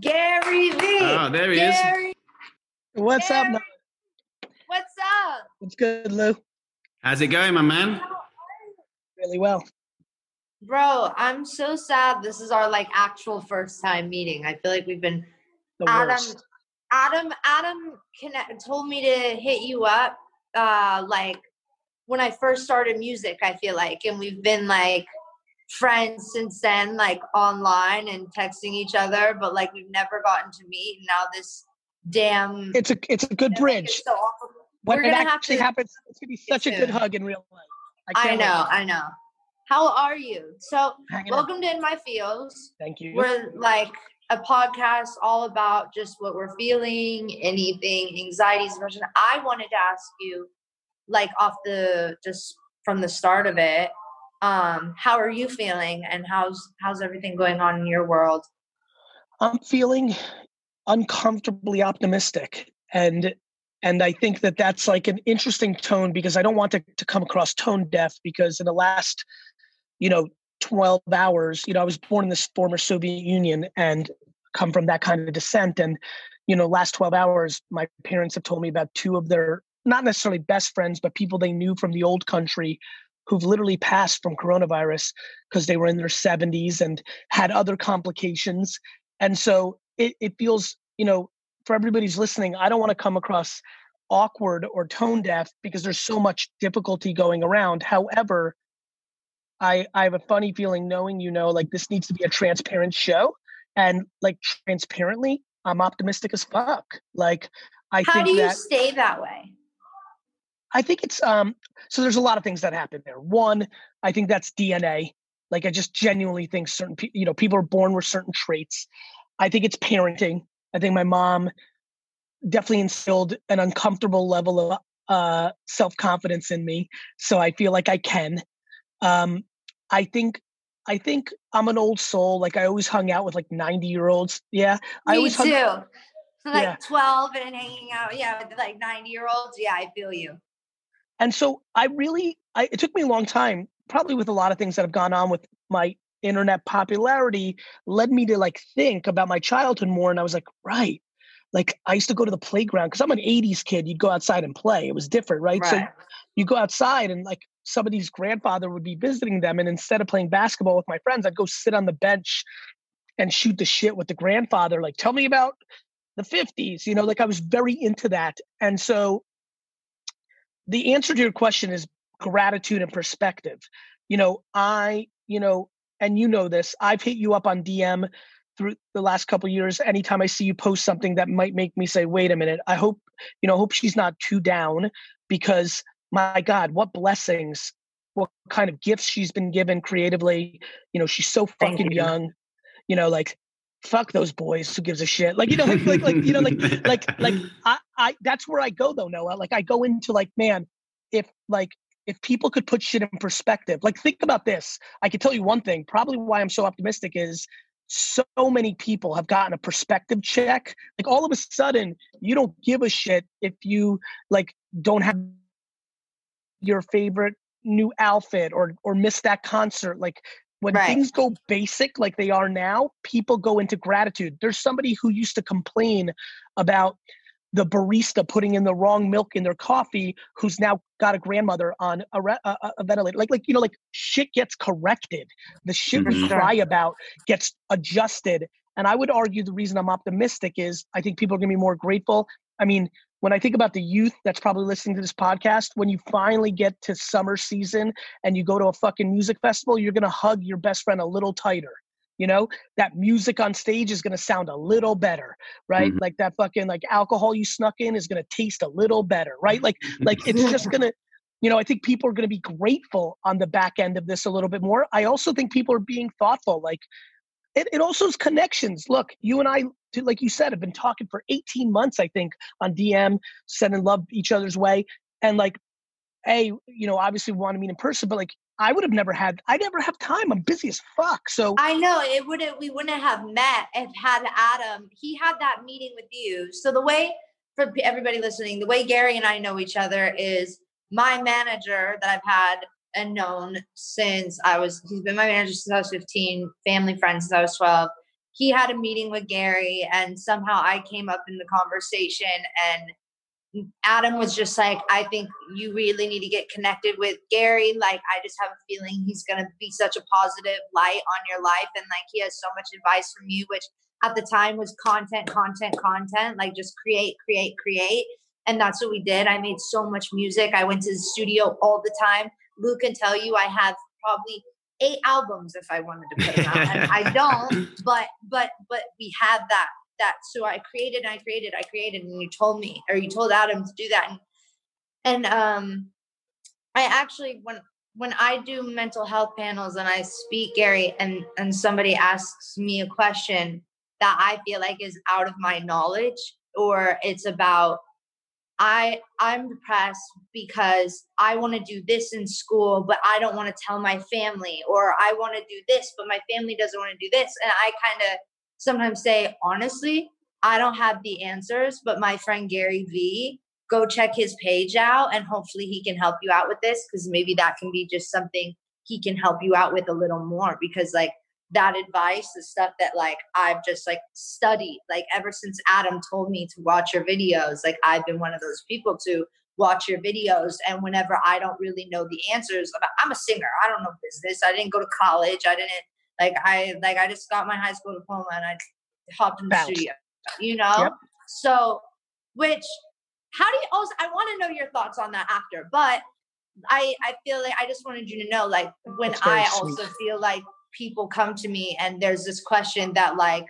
Gary Vee. Oh, there he is. Gary, What's up? Gary, Noah? What's up? What's good, Lou? How's it going, my man? Really well. Bro, I'm so sad this is our like actual first time meeting. I feel like we've been The Adam worst. Adam Adam connect, told me to hit you up uh like when I first started music, I feel like and we've been like friends since then like online and texting each other but like we've never gotten to meet and now this damn It's a it's a good it's bridge. so awkward. When We're it actually to- happens, it's gonna be such a good hug in real life. I wait. know, I know. How are you? So Hanging in. welcome to In My Fields. Thank you. We're like a podcast all about just what we're feeling, anything, anxieties, depression. I wanted to ask you, like off the just from the start of it, um, how are you feeling and how's how's everything going on in your world? I'm feeling uncomfortably optimistic, and and I think that that's like an interesting tone because I don't want to, to come across tone deaf because in the last, you know, 12 hours, you know, I was born in this former Soviet Union and come from that kind of descent, and you know, last 12 hours, my parents have told me about two of their not necessarily best friends, but people they knew from the old country who've literally passed from coronavirus because they were in their 70s and had other complications. And so it, it feels, you know, for everybody's listening, I don't want to come across awkward or tone deaf because there's so much difficulty going around. However, I I have a funny feeling knowing you know like this needs to be a transparent show and like transparently I'm optimistic as fuck. Like I How think do you that stay that way? I think it's um so there's a lot of things that happen there. One, I think that's DNA. Like I just genuinely think certain people, you know, people are born with certain traits. I think it's parenting. I think my mom definitely instilled an uncomfortable level of uh self-confidence in me. So I feel like I can. Um I think I think I'm an old soul. Like I always hung out with like 90 year olds. Yeah. I Me always too. Like Yeah. 12 and hanging out, yeah, with like 90 year olds. Yeah, I feel you. And so i really I, it took me a long time probably with a lot of things that have gone on with my internet popularity led me to like think about my childhood more and i was like right like i used to go to the playground. Because i'm an 80s kid you'd go outside and play it was different right, so you go outside and like somebody's grandfather would be visiting them and instead of playing basketball with my friends i'd go sit on the bench and shoot the shit with the grandfather like tell me about the 50s you know like i was very into that. And so the answer to your question is gratitude and perspective you know i you know and you know this i've hit you up on dm through the last couple years anytime i see you post something that might make me say wait a minute i hope you know hope she's not too down because my god what blessings what kind of gifts she's been given creatively you know she's so fucking you. young you know like fuck those boys who gives a shit like you know like like, like you know like like like I, I that's where I go though, Noah. Like I go into like, man, if like if people could put shit in perspective, like think about this. I can tell you one thing, probably why I'm so optimistic is so many people have gotten a perspective check. Like all of a sudden, you don't give a shit if you like don't have your favorite new outfit or or miss that concert. Like when Right. things go basic like they are now, people go into gratitude. There's somebody who used to complain about the barista putting in the wrong milk in their coffee who's now got a grandmother on a, re- a, a- a ventilator like like you know like shit gets corrected the shit we Mhm. cry about gets adjusted and i would argue the reason i'm optimistic is i think people are going to be more grateful i mean when i think about the youth that's probably listening to this podcast when you finally get to summer season and you go to a fucking music festival you're to hug your best friend a little tighter you know? That music on stage is to sound a little better right? Mhm. like that fucking like alcohol you snuck in is to taste a little better right? Like like it's just to you know i think people are going to be grateful on the back end of this a little bit more. I also think people are being thoughtful like it, it also is connections look you and I, like you said have been talking for 18 months i think on dm sending love each other's way and like hey you know obviously we want to meet in person but like i would have never had i never have time i'm busy as fuck so I know it wouldn't. We wouldn't have met if had Adam. He had that meeting with you. So the way for everybody listening, the way Gary and I know each other is my manager that I've had and known since I was, he's been my manager since I was 15, family friend since I was 12. He had a meeting with Gary, and somehow I came up in the conversation. And Adam was just like, I think you really need to get connected with Gary. Like, I just have a feeling he's going to be such a positive light on your life. And like, he has so much advice from you, which at the time was content, content, content, like just create, create, create. And that's what we did. I made so much music. I went to the studio all the time. Luke can tell you I have probably eight albums if I wanted to put them out. and I don't, but but but we have that that so I created and I created, I created, and you told me or you told Adam to do that. And and um I actually when when I do mental health panels and I speak, Gary, and and somebody asks me a question that I feel like is out of my knowledge or it's about I I'm depressed because I want to do this in school, but I don't want to tell my family, or I want to do this, but my family doesn't want to do this. And I kind of sometimes say, honestly, I don't have the answers, but my friend Gary Vee, go check his page out and hopefully he can help you out with this because maybe that can be just something he can help you out with a little more because like that advice the stuff that like i've just like studied like ever since adam told me to watch your videos like i've been one of those people to watch your videos and whenever i don't really know the answers i'm a singer i don't know business i didn't go to college i didn't like i like i just got my high school diploma and i hopped in the Bounce. studio you know yep. so which how do you also i want to know your thoughts on that after but I I feel like I just wanted you to know like when I sweet. also feel like people come to me and there's this question that like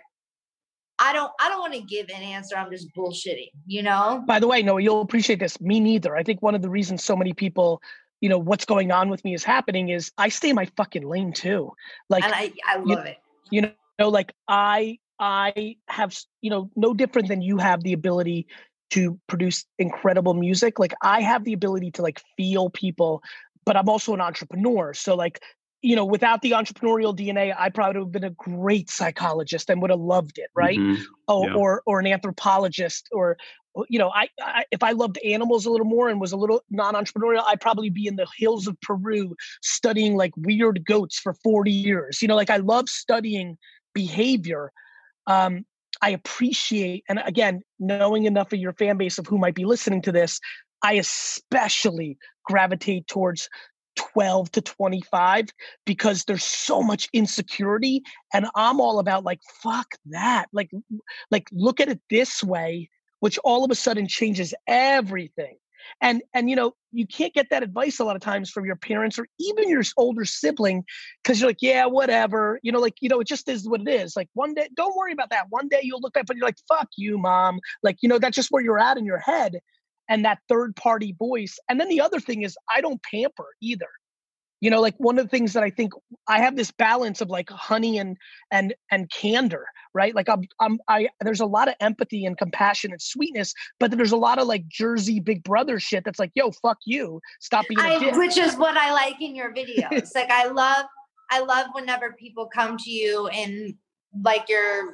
I don't I don't want to give an answer. I'm just bullshitting, you know? By the way, no, you'll appreciate this. Me neither. I think one of the reasons so many people, you know, what's going on with me is happening is I stay in my fucking lane too. Like and I, I love you, it. You know, like I I have, you know, no different than you have the ability to produce incredible music. Like I have the ability to like feel people, but I'm also an entrepreneur. So like you know, without the entrepreneurial DNA, I probably would have been a great psychologist and would have loved it, right? Mm-hmm. Oh, yeah. or or an anthropologist, or you know, I, I, if I loved animals a little more and was a little non-entrepreneurial, I'd probably be in the hills of Peru studying like weird goats for forty years. You know, like I love studying behavior. Um, I appreciate, and again, knowing enough of your fan base of who might be listening to this, I especially gravitate towards 12 to 25 because there's so much insecurity and i'm all about like fuck that like like look at it this way which all of a sudden changes everything. And and you know you can't get that advice a lot of times from your parents or even your older sibling because you're like yeah whatever you know like you know it just is what it is. Like one day don't worry about that. One day you'll look back and you're like fuck you mom like you know that's just where you're at in your head and that third party voice. And then the other thing is I don't pamper either. You know, like one of the things that I think I have this balance of like honey and and and candor, right? Like I'm I'm I there's a lot of empathy and compassion and sweetness, but there's a lot of like Jersey Big Brother shit that's like, yo, fuck you, stop being. I, which is what I like in your videos. like I love I love whenever people come to you and like your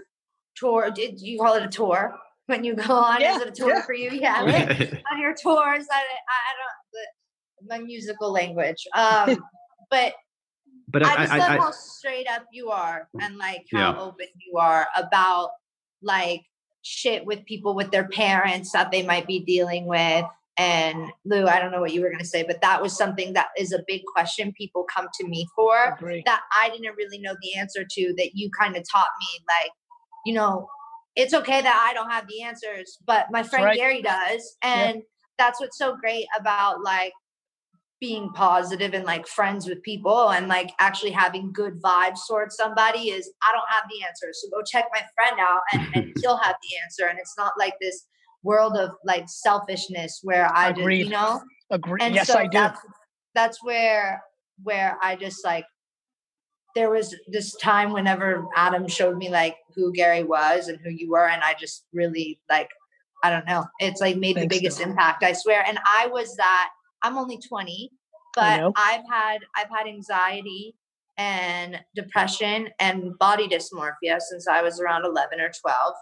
tour. Did you call it a tour? When you go on? Yeah, Is it a tour yeah. for you? Yeah, on your tours. I, I don't the, my musical language. Um, but but I, I just I, love I, how straight up you are and like how yeah. open you are about like shit with people with their parents that they might be dealing with. And Lou, I don't know what you were going to say, but that was something that is a big question people come to me for that I didn't really know the answer to. That you kind of taught me, like, you know, it's okay that I don't have the answers, but my friend right. Gary does. And yeah. that's what's so great about like being positive and like friends with people and like actually having good vibes towards somebody is I don't have the answer. So go check my friend out and, and he'll have the answer. And it's not like this world of like selfishness where I Agreed. just, you know, agree. And yes, so I do. That's, that's where where I just like there was this time whenever Adam showed me like who Gary was and who you were, and I just really like I don't know. It's like made Thanks the biggest impact, I swear. And I was that I'm only 20, but I've had I've had anxiety and depression and body dysmorphia since I was around 11 or 12.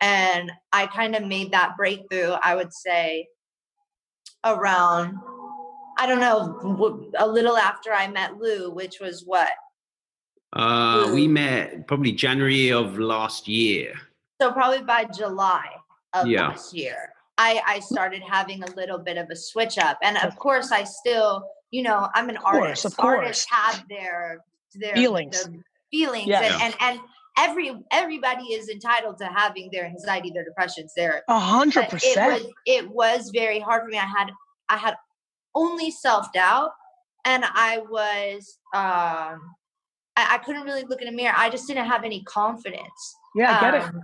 And I kind of made that breakthrough, I would say, around I don't know, a little after I met Lou, which was what? Uh, we met probably January of last year. So probably by July of Yeah. last year, I, I started having a little bit of a switch up. And of course, I still, you know, I'm an course, artist. of course. Artists have their their Feelings. their feelings, Yeah. and, and and every everybody is entitled to having their anxiety, their depressions, their A hundred but it percent. was it was very hard for me. I had I had only self doubt, and I was um I, I couldn't really look in a mirror. I just didn't have any confidence. Yeah, I get it. Um,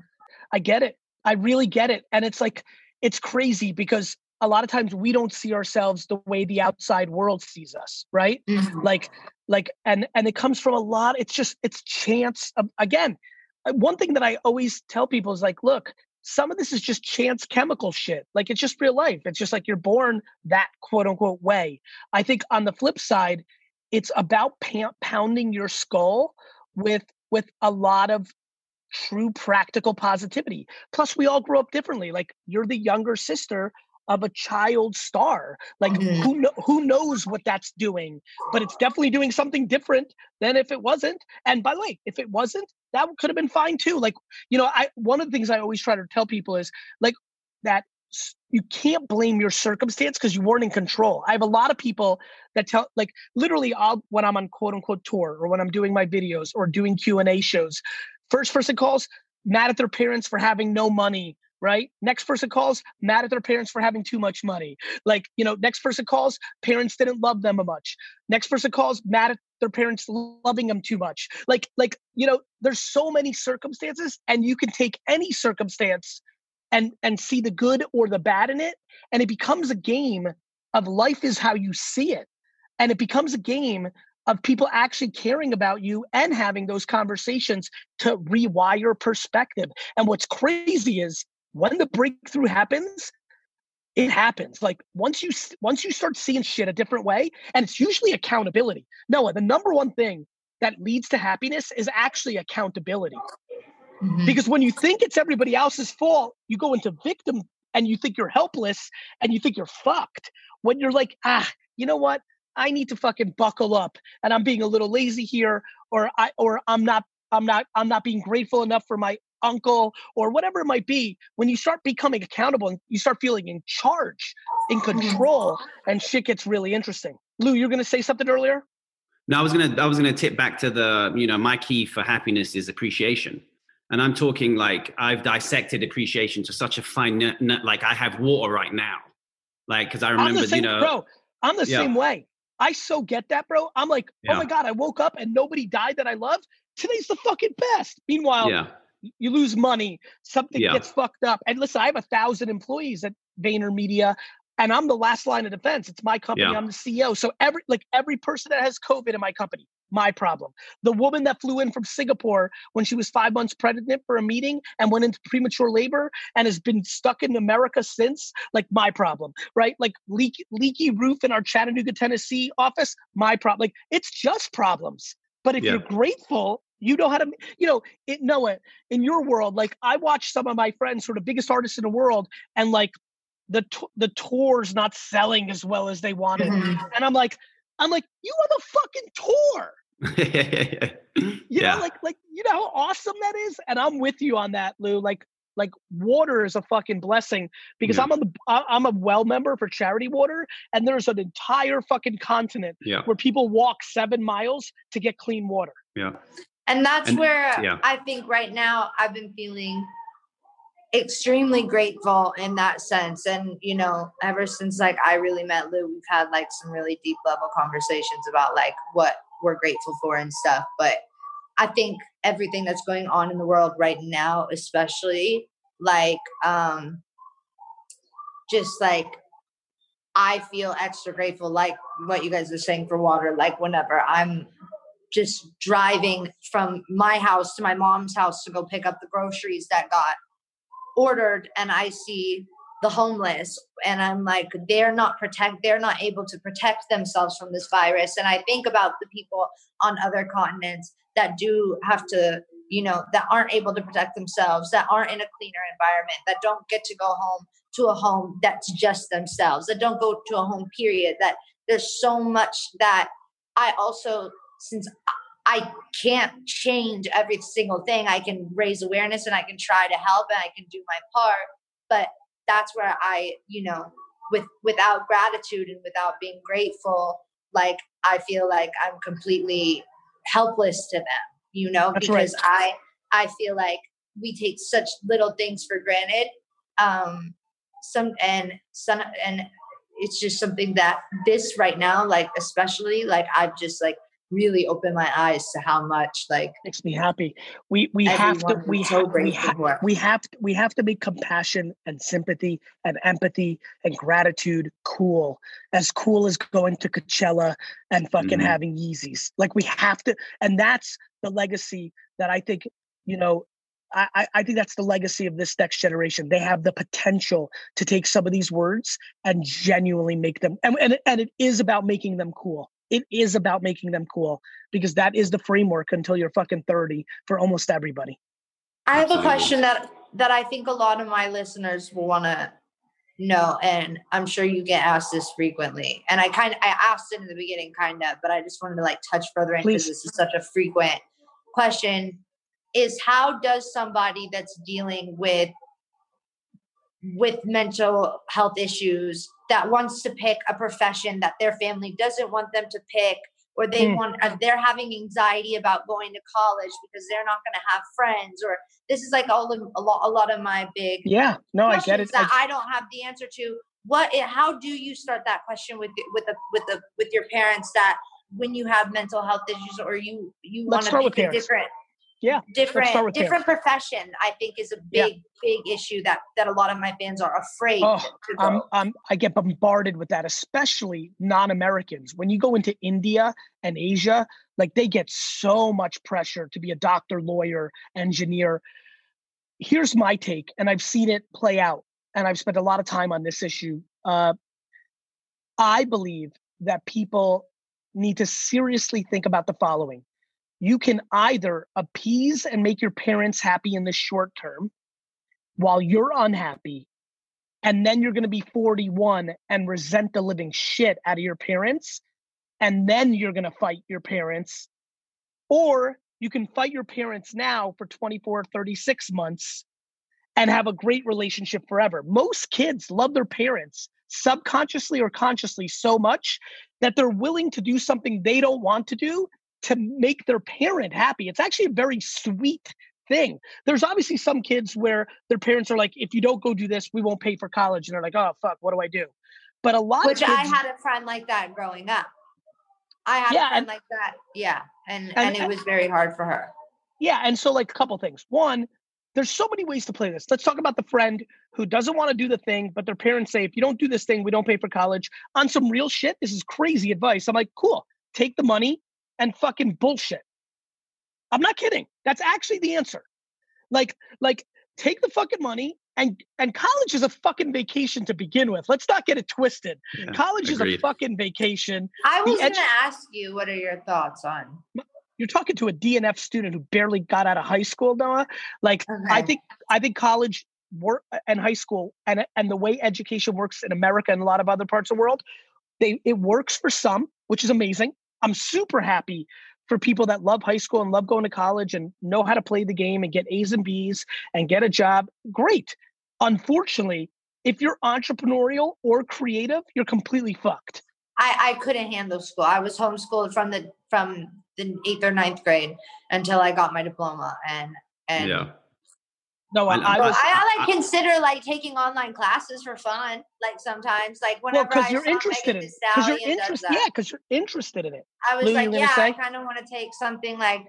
I get it. I really get it. And it's like, it's crazy because a lot of times we don't see ourselves the way the outside world sees us, right? mhm. Like, like, and and it comes from a lot. It's just it's chance. Of, again, uh, one thing that I always tell people is like, look, some of this is just chance chemical shit. Like it's just real life. It's just like you're born that quote unquote way. I think on the flip side, it's about pa- pounding your skull with with a lot of true practical positivity. Plus, we all grow up differently. Like you're the younger sister of a child star. Like Mhm. who kno- who knows what that's doing? But it's definitely doing something different than if it wasn't. And by the way, if it wasn't, that could have been fine too. Like you know, I one of the things I always try to tell people is like that you can't blame your circumstance because you weren't in control. I have a lot of people that tell like literally I'll when I'm on quote unquote tour or when I'm doing my videos or doing Q&A shows, first person calls mad at their parents for having no money, right? Next person calls mad at their parents for having too much money. Like, you know, next person calls parents didn't love them much. Next person calls mad at their parents loving them too much. Like like, you know, there's so many circumstances and you can take any circumstance and and see the good or the bad in it and it becomes a game of life is how you see it and it becomes a game of people actually caring about you and having those conversations to rewire perspective. And what's crazy is when the breakthrough happens it happens. Like once you once you start seeing shit a different way and it's usually accountability. Noah the number one thing that leads to happiness is actually accountability Mhm. because when you think it's everybody else's fault, you go into victim and you think you're helpless and you think you're fucked. When you're like, ah, you know what? I need to fucking buckle up and I'm being a little lazy here, or I or I'm not I'm not I'm not being grateful enough for my uncle or whatever it might be. When you start becoming accountable and you start feeling in charge, in control, and shit gets really interesting. Lou, you're gonna say something earlier? No, I was gonna I was gonna tip back to the you know my key for happiness is appreciation, and I'm talking like I've dissected appreciation to such a fine nut like I have water right now, like because I remember same, you know bro. I'm the Yeah. same way. I so get that, bro. I'm like, oh my god, I woke up and nobody died that I loved. Today's the fucking best. Meanwhile, yeah you lose money, something Yeah. gets fucked up. And listen, I have a thousand employees at VaynerMedia, and I'm the last line of defense. It's my company. Yeah. I'm the CEO. So every like every person that has COVID in my company, my problem. The woman that flew in from Singapore when she was five months pregnant for a meeting and went into premature labor and has been stuck in America since, like my problem, right? Like leak, leaky roof in our Chattanooga, Tennessee office, my problem. Like it's just problems. But if Yeah. you're grateful, you know how to, you know, it, Noah, in your world, like I watch some of my friends, sort of biggest artists in the world, and like the t- the tour's not selling as well as they wanted, Mhm. and I'm like, I'm like, you have a fucking tour, yeah know, like like you know how awesome that is, and I'm with you on that, Lou. Like like water is a fucking blessing because Yeah. I'm on the I- I'm a well member for Charity Water, and there's an entire fucking continent yeah where people walk seven miles to get clean water. yeah And that's And- where yeah. I think right now I've been feeling extremely grateful in that sense. And, you know, ever since like I really met Lou, we've had like some really deep level conversations about like what we're grateful for and stuff. But I think everything that's going on in the world right now, especially like um just like I feel extra grateful, like what you guys are saying for water. Like whenever I'm just driving from my house to my mom's house to go pick up the groceries that got ordered, and I see the homeless, and I'm like, they're not protect, they're not able to protect themselves from this virus. And I think about the people on other continents that do have to, you know, that aren't able to protect themselves, that aren't in a cleaner environment, that don't get to go home to a home that's just themselves, that don't go to a home period, that there's so much that I also since I can't change every single thing. I can raise awareness and I can try to help and I can do my part. But that's where I, you know, with without gratitude and without being grateful, like I feel like I'm completely helpless to them, you know, That's because right. I I feel like we take such little things for granted. Um some and some and it's just something that this right now, like especially like I've just like really opened my eyes to how much like makes me happy. We we have to everyone we so ha- we, grateful ha- for. we have we have to make compassion and sympathy and empathy and gratitude cool. As cool as going to Coachella and fucking Mhm. having Yeezys. Like we have to, and that's the legacy that I think you know. I, I- I think that's the legacy of this next generation. They have the potential to take some of these words and genuinely make them, and, and, and it is about making them cool. It is about making them cool because that is the framework until you're fucking 30 for almost everybody. I have a question that that I think a lot of my listeners will want to know, and I'm sure you get asked this frequently. And I kind of I asked it in the beginning, kind of, but I just wanted to like touch further in because this is such a frequent question. Is how does somebody that's dealing with with mental health issues that wants to pick a profession that their family doesn't want them to pick or they Mm. want uh, they're having anxiety about going to college because they're not going to have friends or this is like all of, a lot a lot of my big Yeah, no, I get it. that I- I, don't have the answer to what how do you start that question with with the with the with your parents that when you have mental health issues or you you want to start with pick a parents. different Yeah, different different profession i think is a Yeah. big big issue that that a lot of my fans are afraid Oh, to go. I'm, I'm, I get bombarded with that, especially non-Americans. When you go into India and Asia, like they get so much pressure to be a doctor, lawyer, engineer. Here's my take, and I've seen it play out, and I've spent a lot of time on this issue. Uh, I believe that people need to seriously think about the following. You can either appease and make your parents happy in the short term while you're unhappy and then you're going to be 41 and resent the living shit out of your parents and then you're going to fight your parents or you can fight your parents now for 24 36 months and have a great relationship forever. Most kids love their parents subconsciously or consciously so much that they're willing to do something they don't want to do to make their parent happy it's actually a very sweet thing there's obviously some kids where their parents are like, if you don't go do this, we won't pay for college. And they're like, oh, fuck, what do I do? But a lot which of i had a friend like that growing up i had Yeah, a friend and- like that yeah and and, And- it was very hard for her yeah. And so, like, a couple things. One, there's so many ways to play this. Let's talk about the friend who doesn't want to do the thing, but their parents say, if you don't do this thing, we don't pay for college. On some real shit, this is crazy advice. I'm like, cool, take the money and fucking bullshit. I'm not kidding. That's actually the answer. Like, like, take the fucking money. And, and college is a fucking vacation to begin with. Let's not get it twisted. Yeah, College is a fucking vacation. i The was going to ask you what are your thoughts on You're talking to a DNF student who barely got out of high school, Noah. Like I think I think college work and high school and and the way education works in America and a lot of other parts of the world, they it works for some, which is amazing. I'm super happy for people that love high school and love going to college and know how to play the game and get A's and B's and get a job. Great. Unfortunately, if you're entrepreneurial or creative, you're completely fucked. I, I couldn't handle school. I was homeschooled from the from the eighth or ninth grade until I got my diploma, and and yeah. No, I, And I was I, I like I- consider like taking online classes for fun. Like sometimes, like well whenever because I you're interested in Thee because you're interested yeah because you're interested in it I was Lou, like, yeah, I kind of want to take something like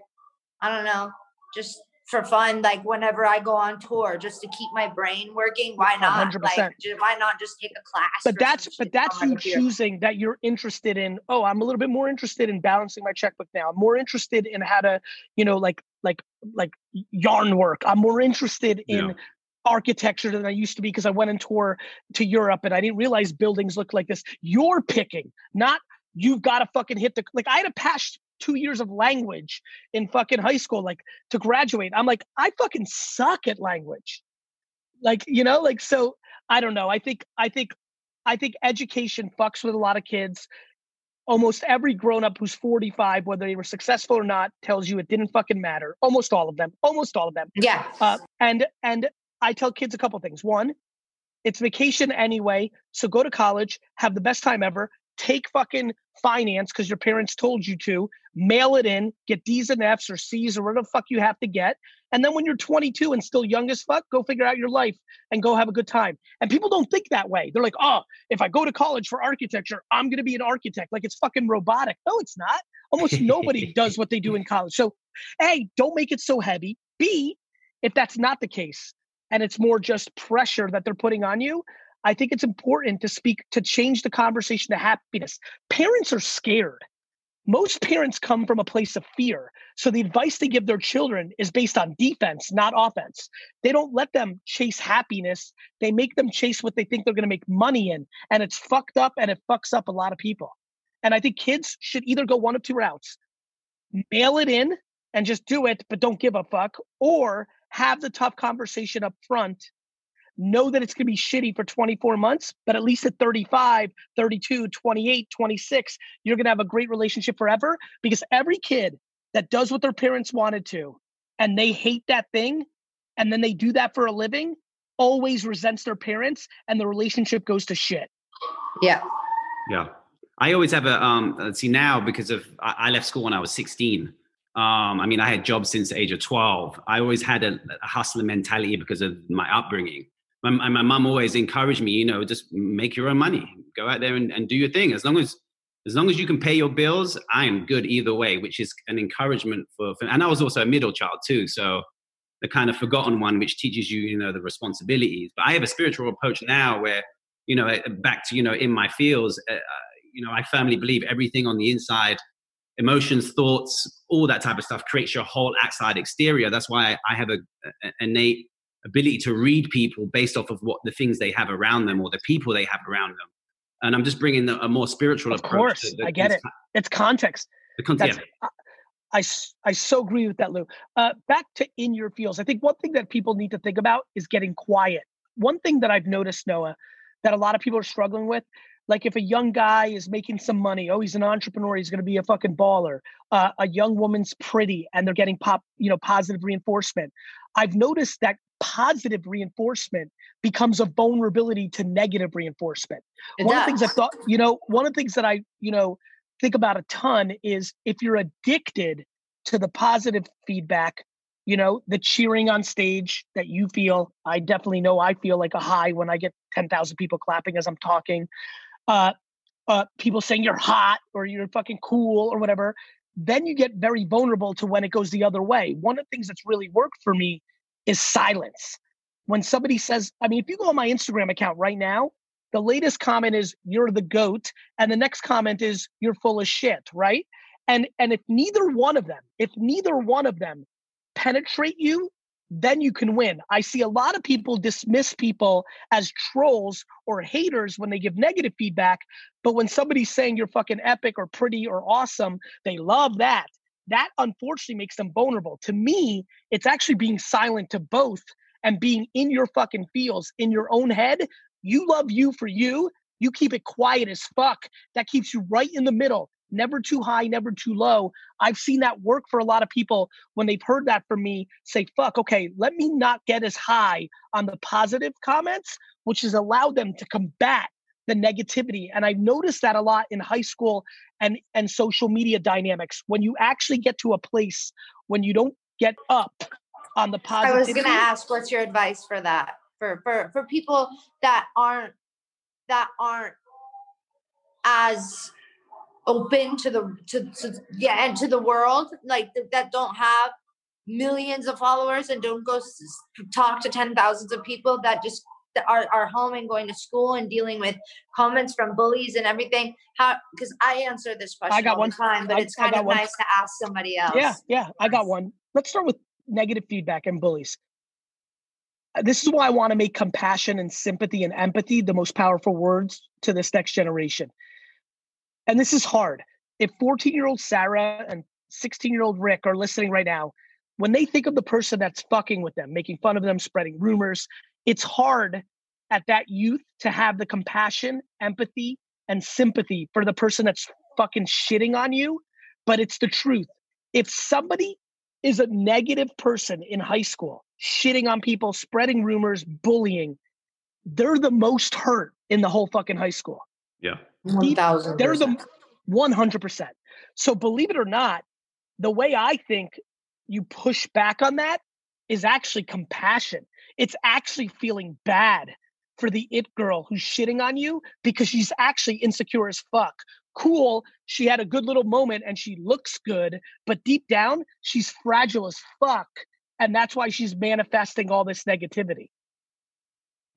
I don't know, just for fun. Like whenever I go on tour, just to keep my brain working. Why not? 100%. Like, why not just take a class? but that's but that's you choosing that you're interested in oh i'm a little bit more interested in balancing my checkbook now i'm more interested in how to you know like like like yarn work i'm more interested in Yeah. architecture than i used to be because i went on tour to europe and i didn't realize buildings look like this you're picking not you've got to fucking hit the like i had a pass two years of language in fucking high school like to graduate i'm like i fucking suck at language like you know like so i don't know i think i think i think education fucks with a lot of kids almost every grown up who's 45, whether they were successful or not, tells you it didn't fucking matter. Almost all of them. Almost all of them. Yeah. Uh, and and I tell kids a couple things. One, it's vacation anyway, so go to college, have the best time ever. Take fucking finance because your parents told you to. Mail it in, get D's and F's or C's or whatever the fuck you have to get. And then when you're 22 and still young as fuck, go figure out your life and go have a good time. And people don't think that way. They're like, oh, if I go to college for architecture, I'm going to be an architect. Like it's fucking robotic. No, it's not. Almost nobody does what they do in college. So, A, don't make it so heavy. B, if that's not the case and it's more just pressure that they're putting on you, I think it's important to speak to change the conversation to happiness. Parents are scared. Most parents come from a place of fear. So the advice they give their children is based on defense, not offense. They don't let them chase happiness. They make them chase what they think they're going to make money in. And it's fucked up and it fucks up a lot of people. And I think kids should either go one of two routes mail it in and just do it, but don't give a fuck, or have the tough conversation up front know that it's going to be shitty for 24 months, but at least at 35, 32, 28, 26, you're going to have a great relationship forever because every kid that does what their parents wanted to and they hate that thing and then they do that for a living always resents their parents and the relationship goes to shit. Yeah. Yeah. I always have a um let's see now because of I, I left school when I was 16. Um, I mean, I had jobs since the age of 12. I always had a, a hustler mentality because of my upbringing my, my mom always encouraged me, you know, just make your own money, go out there and, and do your thing. As long as, as long as you can pay your bills, I am good either way, which is an encouragement for, for and I was also a middle child too. So the kind of forgotten one, which teaches you, you know, the responsibilities. But I have a spiritual approach now where, you know, back to, you know, in my fields, uh, you know, I firmly believe everything on the inside, emotions, thoughts, all that type of stuff creates your whole outside exterior. That's why I have a, a innate ability to read people based off of what the things they have around them or the people they have around them. And I'm just bringing the, a more spiritual of approach. Of course, I get it. It's context. The context. Yeah. I, I so agree with that, Lou. Uh, back to in your fields. I think one thing that people need to think about is getting quiet. One thing that I've noticed, Noah, that a lot of people are struggling with, like if a young guy is making some money, oh, he's an entrepreneur, he's going to be a fucking baller. Uh, a young woman's pretty, and they're getting pop, you know, positive reinforcement. I've noticed that positive reinforcement becomes a vulnerability to negative reinforcement. It one does. of the things I thought, you know, one of the things that I, you know, think about a ton is if you're addicted to the positive feedback, you know, the cheering on stage that you feel, I definitely know I feel like a high when I get 10,000 people clapping as I'm talking. Uh, uh, people saying you're hot or you're fucking cool or whatever, then you get very vulnerable to when it goes the other way. One of the things that's really worked for me is silence. When somebody says, I mean, if you go on my Instagram account right now, the latest comment is you're the goat and the next comment is you're full of shit, right? And and if neither one of them, if neither one of them penetrate you, then you can win. I see a lot of people dismiss people as trolls or haters when they give negative feedback, but when somebody's saying you're fucking epic or pretty or awesome, they love that that unfortunately makes them vulnerable. To me, it's actually being silent to both and being in your fucking feels, in your own head. You love you for you. You keep it quiet as fuck. That keeps you right in the middle, never too high, never too low. I've seen that work for a lot of people when they've heard that from me say, fuck, okay, let me not get as high on the positive comments, which has allowed them to combat the negativity. And i've noticed that a lot in high school and and social media dynamics. When you actually get to a place when you don't get up on the positive i was going to ask what's your advice for that? For for for people that aren't that aren't as open to the to, to yeah and to the world like that don't have millions of followers and don't go talk to ten thousands of people that just are, are home and going to school and dealing with comments from bullies and everything how because i answer this question I got one. time but I, it's kind of one. nice to ask somebody else. Yeah yeah i got one. Let's start with negative feedback and bullies. Uh, this is why i want to make compassion and sympathy and empathy the most powerful words to this next generation. And this is hard. If 14 year old sarah and 16 year old rick are listening right now when they think of the person that's fucking with them making fun of them spreading rumors it's hard at that youth to have the compassion, empathy, and sympathy for the person that's fucking shitting on you, but it's the truth. If somebody is a negative person in high school, shitting on people, spreading rumors, bullying, they're the most hurt in the whole fucking high school. Yeah. 1000 They're the 100%. So believe it or not, the way I think you push back on that is actually compassion. It's actually feeling bad for the it girl who's shitting on you because she's actually insecure as fuck. Cool, she had a good little moment and she looks good, but deep down, she's fragile as fuck. And that's why she's manifesting all this negativity.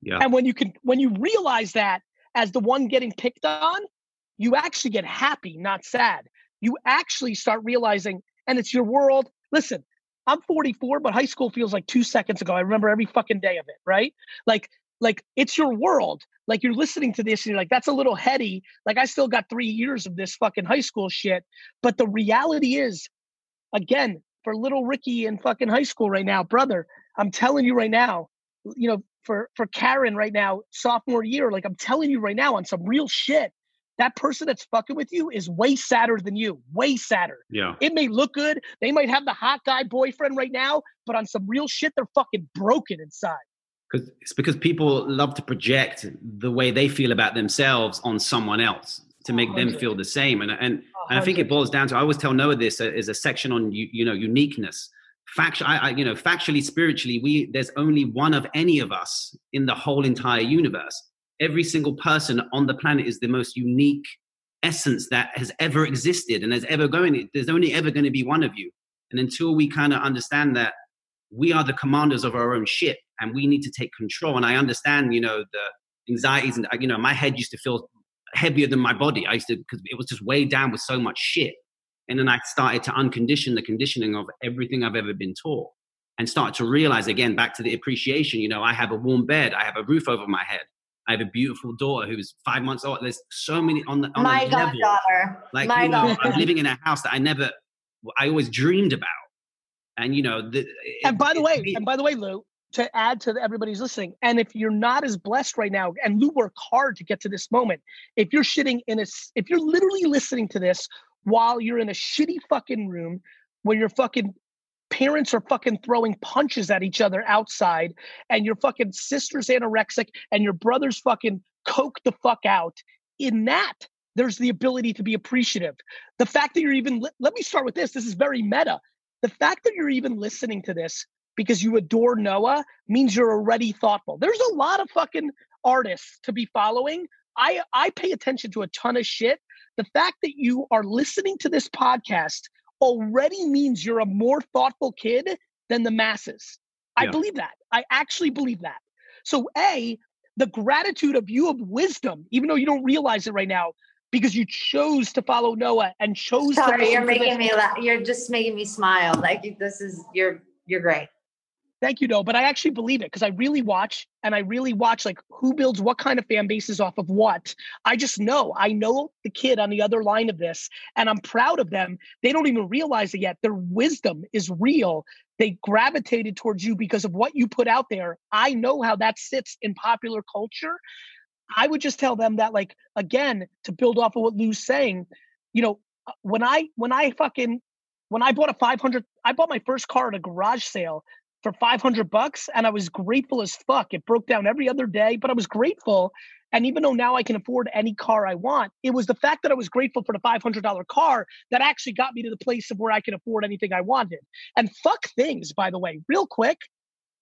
Yeah. And when you can when you realize that as the one getting picked on, you actually get happy, not sad. You actually start realizing, and it's your world. Listen, I'm 44, but high school feels like two seconds ago. I remember every fucking day of it, right? Like, like it's your world. Like you're listening to this and you're like, that's a little heady. Like I still got three years of this fucking high school shit. But the reality is, again, for little Ricky in fucking high school right now, brother, I'm telling you right now, you know, for for Karen right now, sophomore year, like I'm telling you right now on some real shit, that person that's fucking with you is way sadder than you, way sadder. Yeah. It may look good. They might have the hot guy boyfriend right now, but on some real shit, they're fucking broken inside. Because it's because people love to project the way they feel about themselves on someone else to make them feel the same. And and, and I think it boils down to I always tell Noah this uh, is a section on you, you know uniqueness. Fact, I, I, you know, factually, spiritually, we there's only one of any of us in the whole entire universe. Every single person on the planet is the most unique essence that has ever existed and has ever going. There's only ever going to be one of you. And until we kind of understand that we are the commanders of our own ship and we need to take control. And I understand, you know, the anxieties and you know, my head used to feel heavier than my body. I used to because it was just weighed down with so much shit. And then I started to uncondition the conditioning of everything I've ever been taught and start to realize again, back to the appreciation, you know, I have a warm bed, I have a roof over my head. I have a beautiful daughter who's five months old. There's so many on the on My the level. goddaughter. Like My you know, I'm living in a house that I never, I always dreamed about. And you know, the, And by the it- way, it- and by the way, Lou, to add to the, everybody's listening, and if you're not as blessed right now, and Lou worked hard to get to this moment, if you're shitting in a, if you're literally listening to this while you're in a shitty fucking room where you're fucking parents are fucking throwing punches at each other outside, and your fucking sister's anorexic, and your brother's fucking coke the fuck out, in that there's the ability to be appreciative. The fact that you're even, let me start with this. This is very meta. The fact that you're even listening to this because you adore Noah means you're already thoughtful. There's a lot of fucking artists to be following. I I pay attention to a ton of shit. The fact that you are listening to this podcast already means you're a more thoughtful kid than the masses. I Yeah. believe that. I actually believe that. So A, the gratitude of you of wisdom, even though you don't realize it right now, because you chose to follow Noah and chose to Sorry, you're listen this- making me laugh. You're just making me smile. Like this is you're you're great. Thank you, no, but I actually believe it because I really watch and I really watch like who builds what kind of fan bases off of what. I just know. I know the kid on the other line of this, and I'm proud of them. They don't even realize it yet. Their wisdom is real. They gravitated towards you because of what you put out there. I know how that sits in popular culture. I would just tell them that, like, again, to build off of what Lou's saying, you know, uh, when I when I fucking when I bought a 500, I bought my first car at a garage sale for 500 bucks and I was grateful as fuck. It broke down every other day, but I was grateful. And even though now I can afford any car I want, it was the fact that I was grateful for the $500 car that actually got me to the place of where I can afford anything I wanted. And fuck things, by the way, real quick.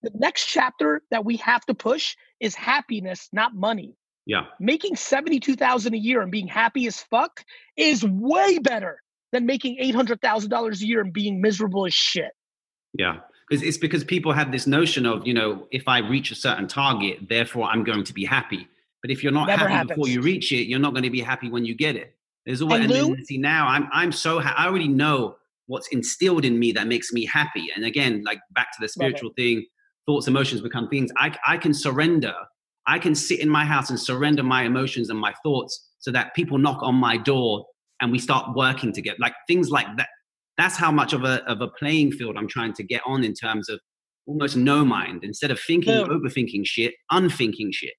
The next chapter that we have to push is happiness, not money. yeah, Making 72,000 a year and being happy as fuck is way better than making $800,000 a year and being miserable as shit. yeah. Because it's because people have this notion of, you know, if I reach a certain target, therefore I'm going to be happy. But if you're not Never happy before you reach it, you're not going to be happy when you get it. There's always And and then, see now I'm I'm so ha- I already know what's instilled in me that makes me happy. And again, like back to the spiritual thing, thoughts, emotions become things. I I can surrender. I can sit in my house and surrender my emotions and my thoughts so that people knock on my door and we start working together. Like things like that. That's how much of a of a playing field I'm trying to get on in terms of almost no mind instead of thinking, Boom. overthinking shit, unthinking shit.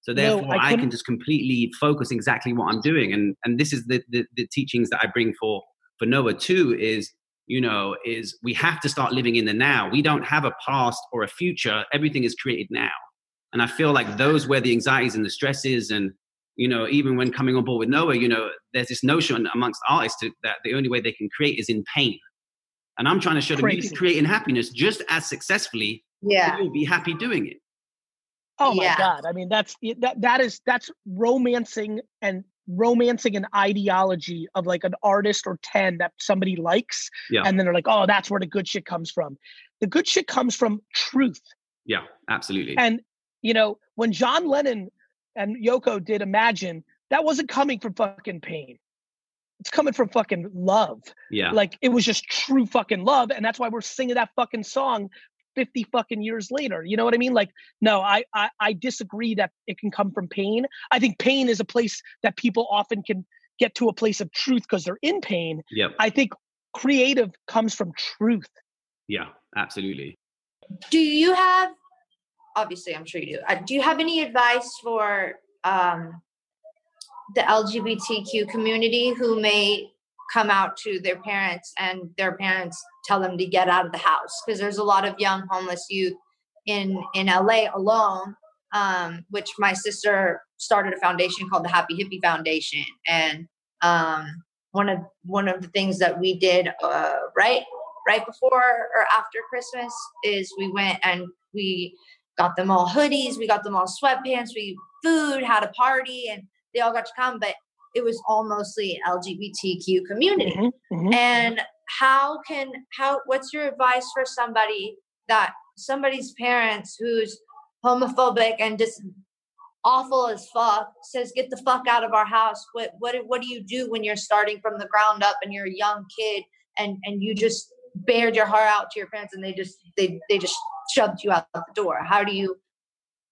So therefore, no, I, I, can just completely focus exactly what I'm doing. And and this is the, the the teachings that I bring for for Noah too. Is you know is we have to start living in the now. We don't have a past or a future. Everything is created now. And I feel like those where the anxieties and the stresses and you know even when coming on board with Noah, you know there's this notion amongst artists that the only way they can create is in pain. And I'm trying to show them you can create in happiness just as successfully. Yeah, you'll be happy doing it. Oh my yeah. god! I mean, that's that that is that's romancing and romancing an ideology of like an artist or 10 that somebody likes yeah. and then they're like oh that's where the good shit comes from the good shit comes from truth yeah absolutely and you know when john lennon and yoko did imagine that wasn't coming from fucking pain it's coming from fucking love yeah like it was just true fucking love and that's why we're singing that fucking song 50 fucking years later. You know what I mean? Like, no, I, I, I disagree that it can come from pain. I think pain is a place that people often can get to a place of truth because they're in pain. Yeah. I think creative comes from truth. Yeah, absolutely. Do you have obviously I'm sure you do. Uh, do you have any advice for um, the LGBTQ community who may come out to their parents and their parents tell them to get out of the house because there's a lot of young homeless youth in in LA alone um, which my sister started a foundation called the Happy Hippie Foundation and um, one of one of the things that we did uh, right right before or after Christmas is we went and we got them all hoodies we got them all sweatpants we food had a party and they all got to come but it was all mostly LGBTQ community. Mm-hmm, mm-hmm. And how can how what's your advice for somebody that somebody's parents who's homophobic and just awful as fuck says get the fuck out of our house what what what do you do when you're starting from the ground up and you're a young kid and and you just bared your heart out to your parents and they just they they just shoved you out the door. How do you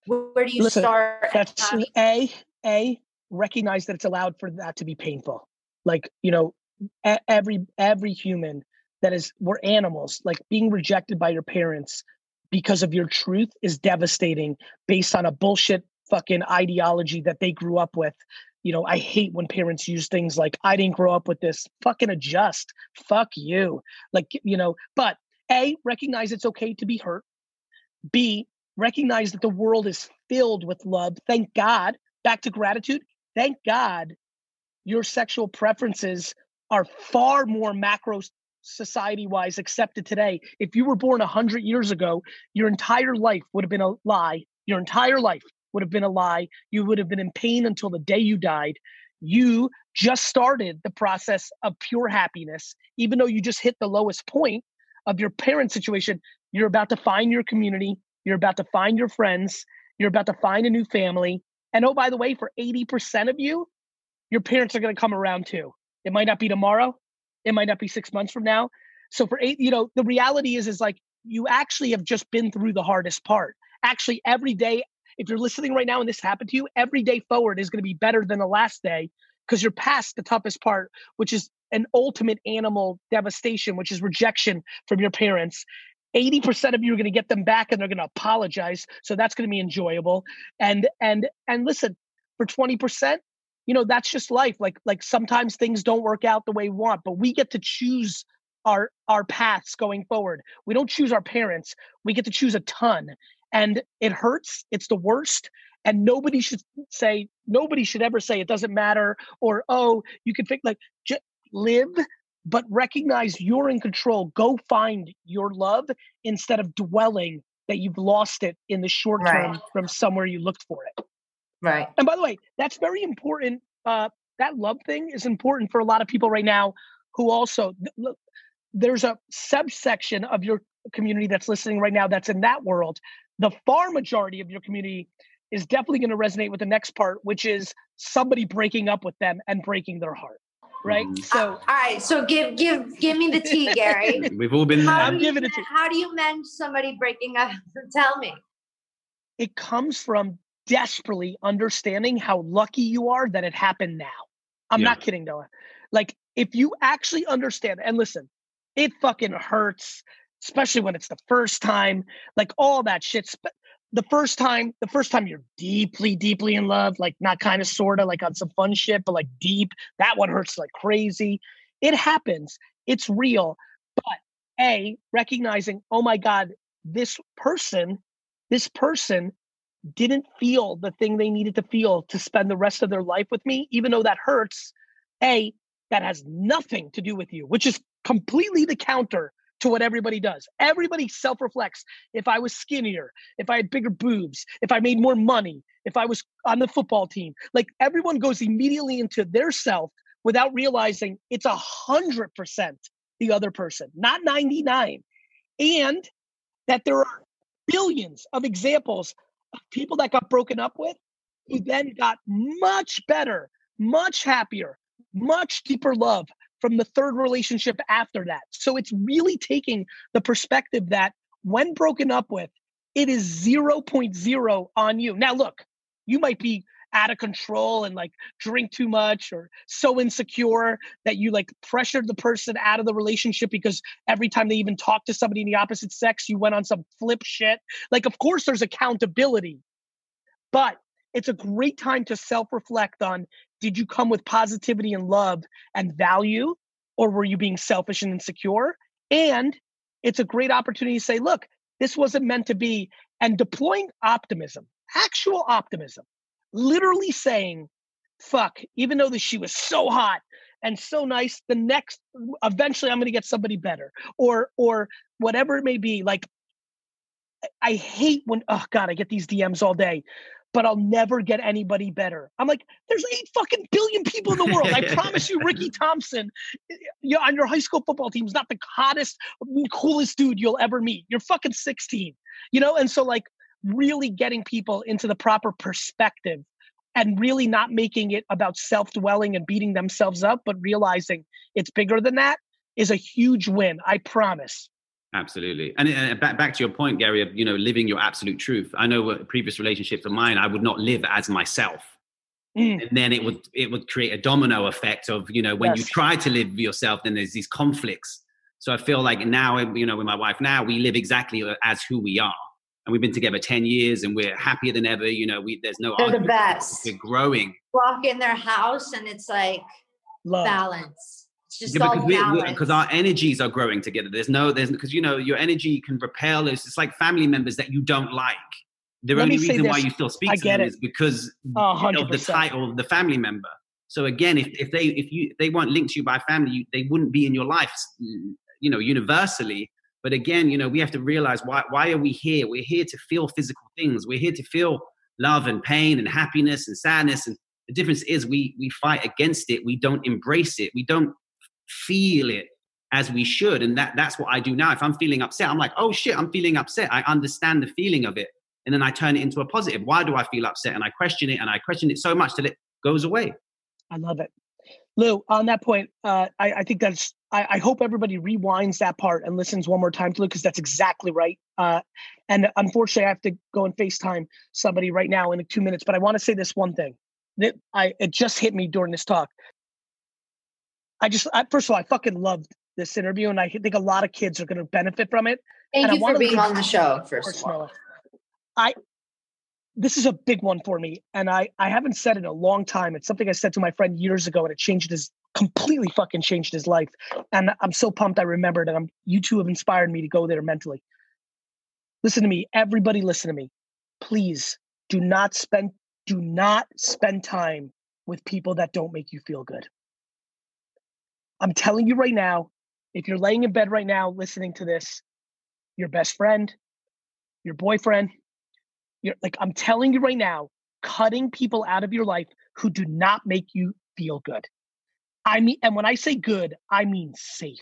where do you Listen, start that's a a recognize that it's allowed for that to be painful. Like you know every every human that is we're animals like being rejected by your parents because of your truth is devastating based on a bullshit fucking ideology that they grew up with you know i hate when parents use things like i didn't grow up with this. Fucking adjust. Fuck you. Like you know but a recognize it's okay to be hurt. B recognize that the world is filled with love. Thank god. Back to gratitude. Thank God your sexual preferences are far more macro society wise accepted today. If you were born 100 years ago, your entire life would have been a lie. Your entire life would have been a lie. You would have been in pain until the day you died. You just started the process of pure happiness, even though you just hit the lowest point of your parent situation. You're about to find your community, you're about to find your friends, you're about to find a new family, and oh, by the way, for 80% of you, your parents are going to come around too. It might not be tomorrow. It might not be six months from now. So for eight, you know, the reality is, is like you actually have just been through the hardest part. Actually, every day, if you're listening right now and this happened to you, every day forward is going to be better than the last day because you're past the toughest part, which is an ultimate animal devastation, which is rejection from your parents. 80% of you are going to get them back and they're going to apologize so that's going to be enjoyable. And and and listen for 20% you know that's just life like like sometimes things don't work out the way we want but we get to choose our our paths going forward. We don't choose our parents we get to choose a ton and it hurts it's the worst and nobody should say nobody should ever say it doesn't matter or oh you can think like j- live but recognize you're in control. Go find your love instead of dwelling that you've lost it in the short term right. from somewhere you looked for it. Right. And by the way, that's very important. Uh, that love thing is important for a lot of people right now who also look, there's a subsection of your community that's listening right now that's in that world. The far majority of your community is definitely going to resonate with the next part, which is somebody breaking up with them and breaking their heart right? Mm-hmm. So, all right. So give give give me the tea, Gary. We've all been there. I'm giving it to. you. How do you mend somebody breaking up? Tell me. It comes from desperately understanding how lucky you are that it happened now. I'm yeah. not kidding, Noah. Like if you actually understand and listen, it fucking hurts, especially when it's the first time. Like all that shit. the first time, the first time you're deeply, deeply in love, like not kind of sort of like on some fun shit, but like deep, that one hurts like crazy. It happens. It's real. But A, recognizing, oh my God, this person, this person didn't feel the thing they needed to feel to spend the rest of their life with me, even though that hurts. A, that has nothing to do with you, which is completely the counter to what everybody does. Everybody self reflects. If I was skinnier, if I had bigger boobs, if I made more money, if I was on the football team, like everyone goes immediately into their self without realizing it's a hundred percent the other person, not 99. And that there are billions of examples of people that got broken up with who then got much better, much happier, much deeper love from the third relationship after that. So it's really taking the perspective that when broken up with, it is 0.0 on you. Now, look, you might be out of control and like drink too much or so insecure that you like pressured the person out of the relationship because every time they even talk to somebody in the opposite sex, you went on some flip shit. Like, of course, there's accountability, but it's a great time to self reflect on did you come with positivity and love and value, or were you being selfish and insecure? And it's a great opportunity to say, look, this wasn't meant to be, and deploying optimism, actual optimism, literally saying, fuck, even though the, she was so hot and so nice, the next, eventually I'm going to get somebody better, or, or whatever it may be. Like, I hate when, oh God, I get these DMs all day but I'll never get anybody better. I'm like, there's eight fucking billion people in the world. I promise you, Ricky Thompson, you on your high school football team is not the hottest, coolest dude you'll ever meet. You're fucking 16, you know? And so, like, really getting people into the proper perspective and really not making it about self dwelling and beating themselves up, but realizing it's bigger than that is a huge win. I promise. Absolutely, and, and, back back to your point, Gary. Of you know, living your absolute truth. I know what previous relationships of mine, I would not live as myself, mm. and then it would it would create a domino effect of you know when yes. you try to live yourself, then there's these conflicts. So I feel like now, you know, with my wife now, we live exactly as who we are, and we've been together ten years, and we're happier than ever. You know, we there's no they're the best. We're growing. Walk in their house, and it's like Love. balance just yeah, because, because our energies are growing together. There's no, there's because you know your energy can repel. It's, it's like family members that you don't like. The Let only reason why you still speak I to them it. is because oh, of the title of the family member. So again, if, if they if you if they weren't linked to you by family, you, they wouldn't be in your life, you know, universally. But again, you know, we have to realize why why are we here? We're here to feel physical things. We're here to feel love and pain and happiness and sadness. And the difference is we we fight against it. We don't embrace it. We don't feel it as we should. And that that's what I do now. If I'm feeling upset, I'm like, oh shit, I'm feeling upset. I understand the feeling of it. And then I turn it into a positive. Why do I feel upset? And I question it and I question it so much that it goes away. I love it. Lou, on that point, uh, I, I, think that's, I, I, hope everybody rewinds that part and listens one more time to Lou, because that's exactly right. Uh, and unfortunately, I have to go and FaceTime somebody right now in two minutes, but I want to say this one thing that I, it just hit me during this talk. I just, I, first of all, I fucking loved this interview, and I think a lot of kids are going to benefit from it. Thank and you for being on the show. First of all, I this is a big one for me, and I I haven't said it in a long time. It's something I said to my friend years ago, and it changed his completely fucking changed his life. And I'm so pumped I remembered, and I'm you two have inspired me to go there mentally. Listen to me, everybody. Listen to me, please. Do not spend do not spend time with people that don't make you feel good. I'm telling you right now, if you're laying in bed right now listening to this, your best friend, your boyfriend, you're like, I'm telling you right now, cutting people out of your life who do not make you feel good. I mean, and when I say good, I mean safe.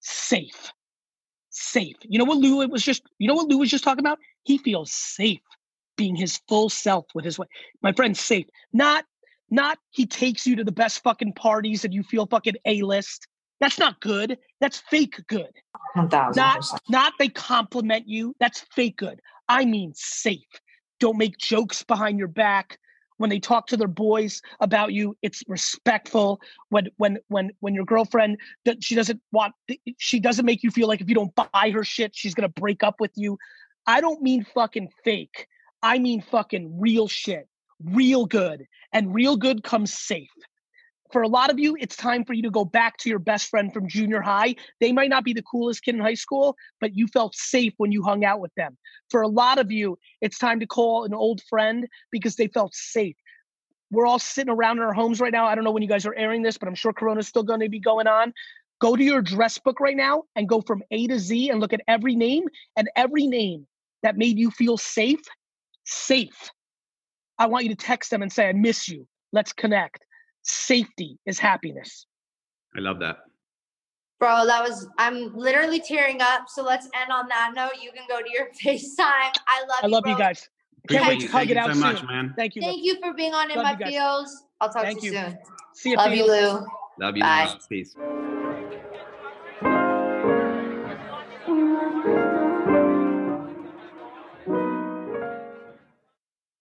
Safe. Safe. You know what Lou was just, you know what Lou was just talking about? He feels safe being his full self with his way. My friend, safe. Not not he takes you to the best fucking parties and you feel fucking A list. That's not good. That's fake good. 1, not not they compliment you. That's fake good. I mean safe. Don't make jokes behind your back when they talk to their boys about you. It's respectful. When when when when your girlfriend that she doesn't want she doesn't make you feel like if you don't buy her shit she's gonna break up with you. I don't mean fucking fake. I mean fucking real shit, real good. And real good comes safe. For a lot of you, it's time for you to go back to your best friend from junior high. They might not be the coolest kid in high school, but you felt safe when you hung out with them. For a lot of you, it's time to call an old friend because they felt safe. We're all sitting around in our homes right now. I don't know when you guys are airing this, but I'm sure Corona's still going to be going on. Go to your address book right now and go from A to Z and look at every name and every name that made you feel safe, safe. I want you to text them and say, I miss you. Let's connect. Safety is happiness. I love that. Bro, that was I'm literally tearing up. So let's end on that note. You can go to your FaceTime. I love I you. love bro. you guys. Can't wait to hug it out so soon. much, man. Thank you. Thank you for being on In Love My you. Feels. I'll talk Thank to you you. soon. See you. Love you, Lou. Love you. Bye. man. Peace.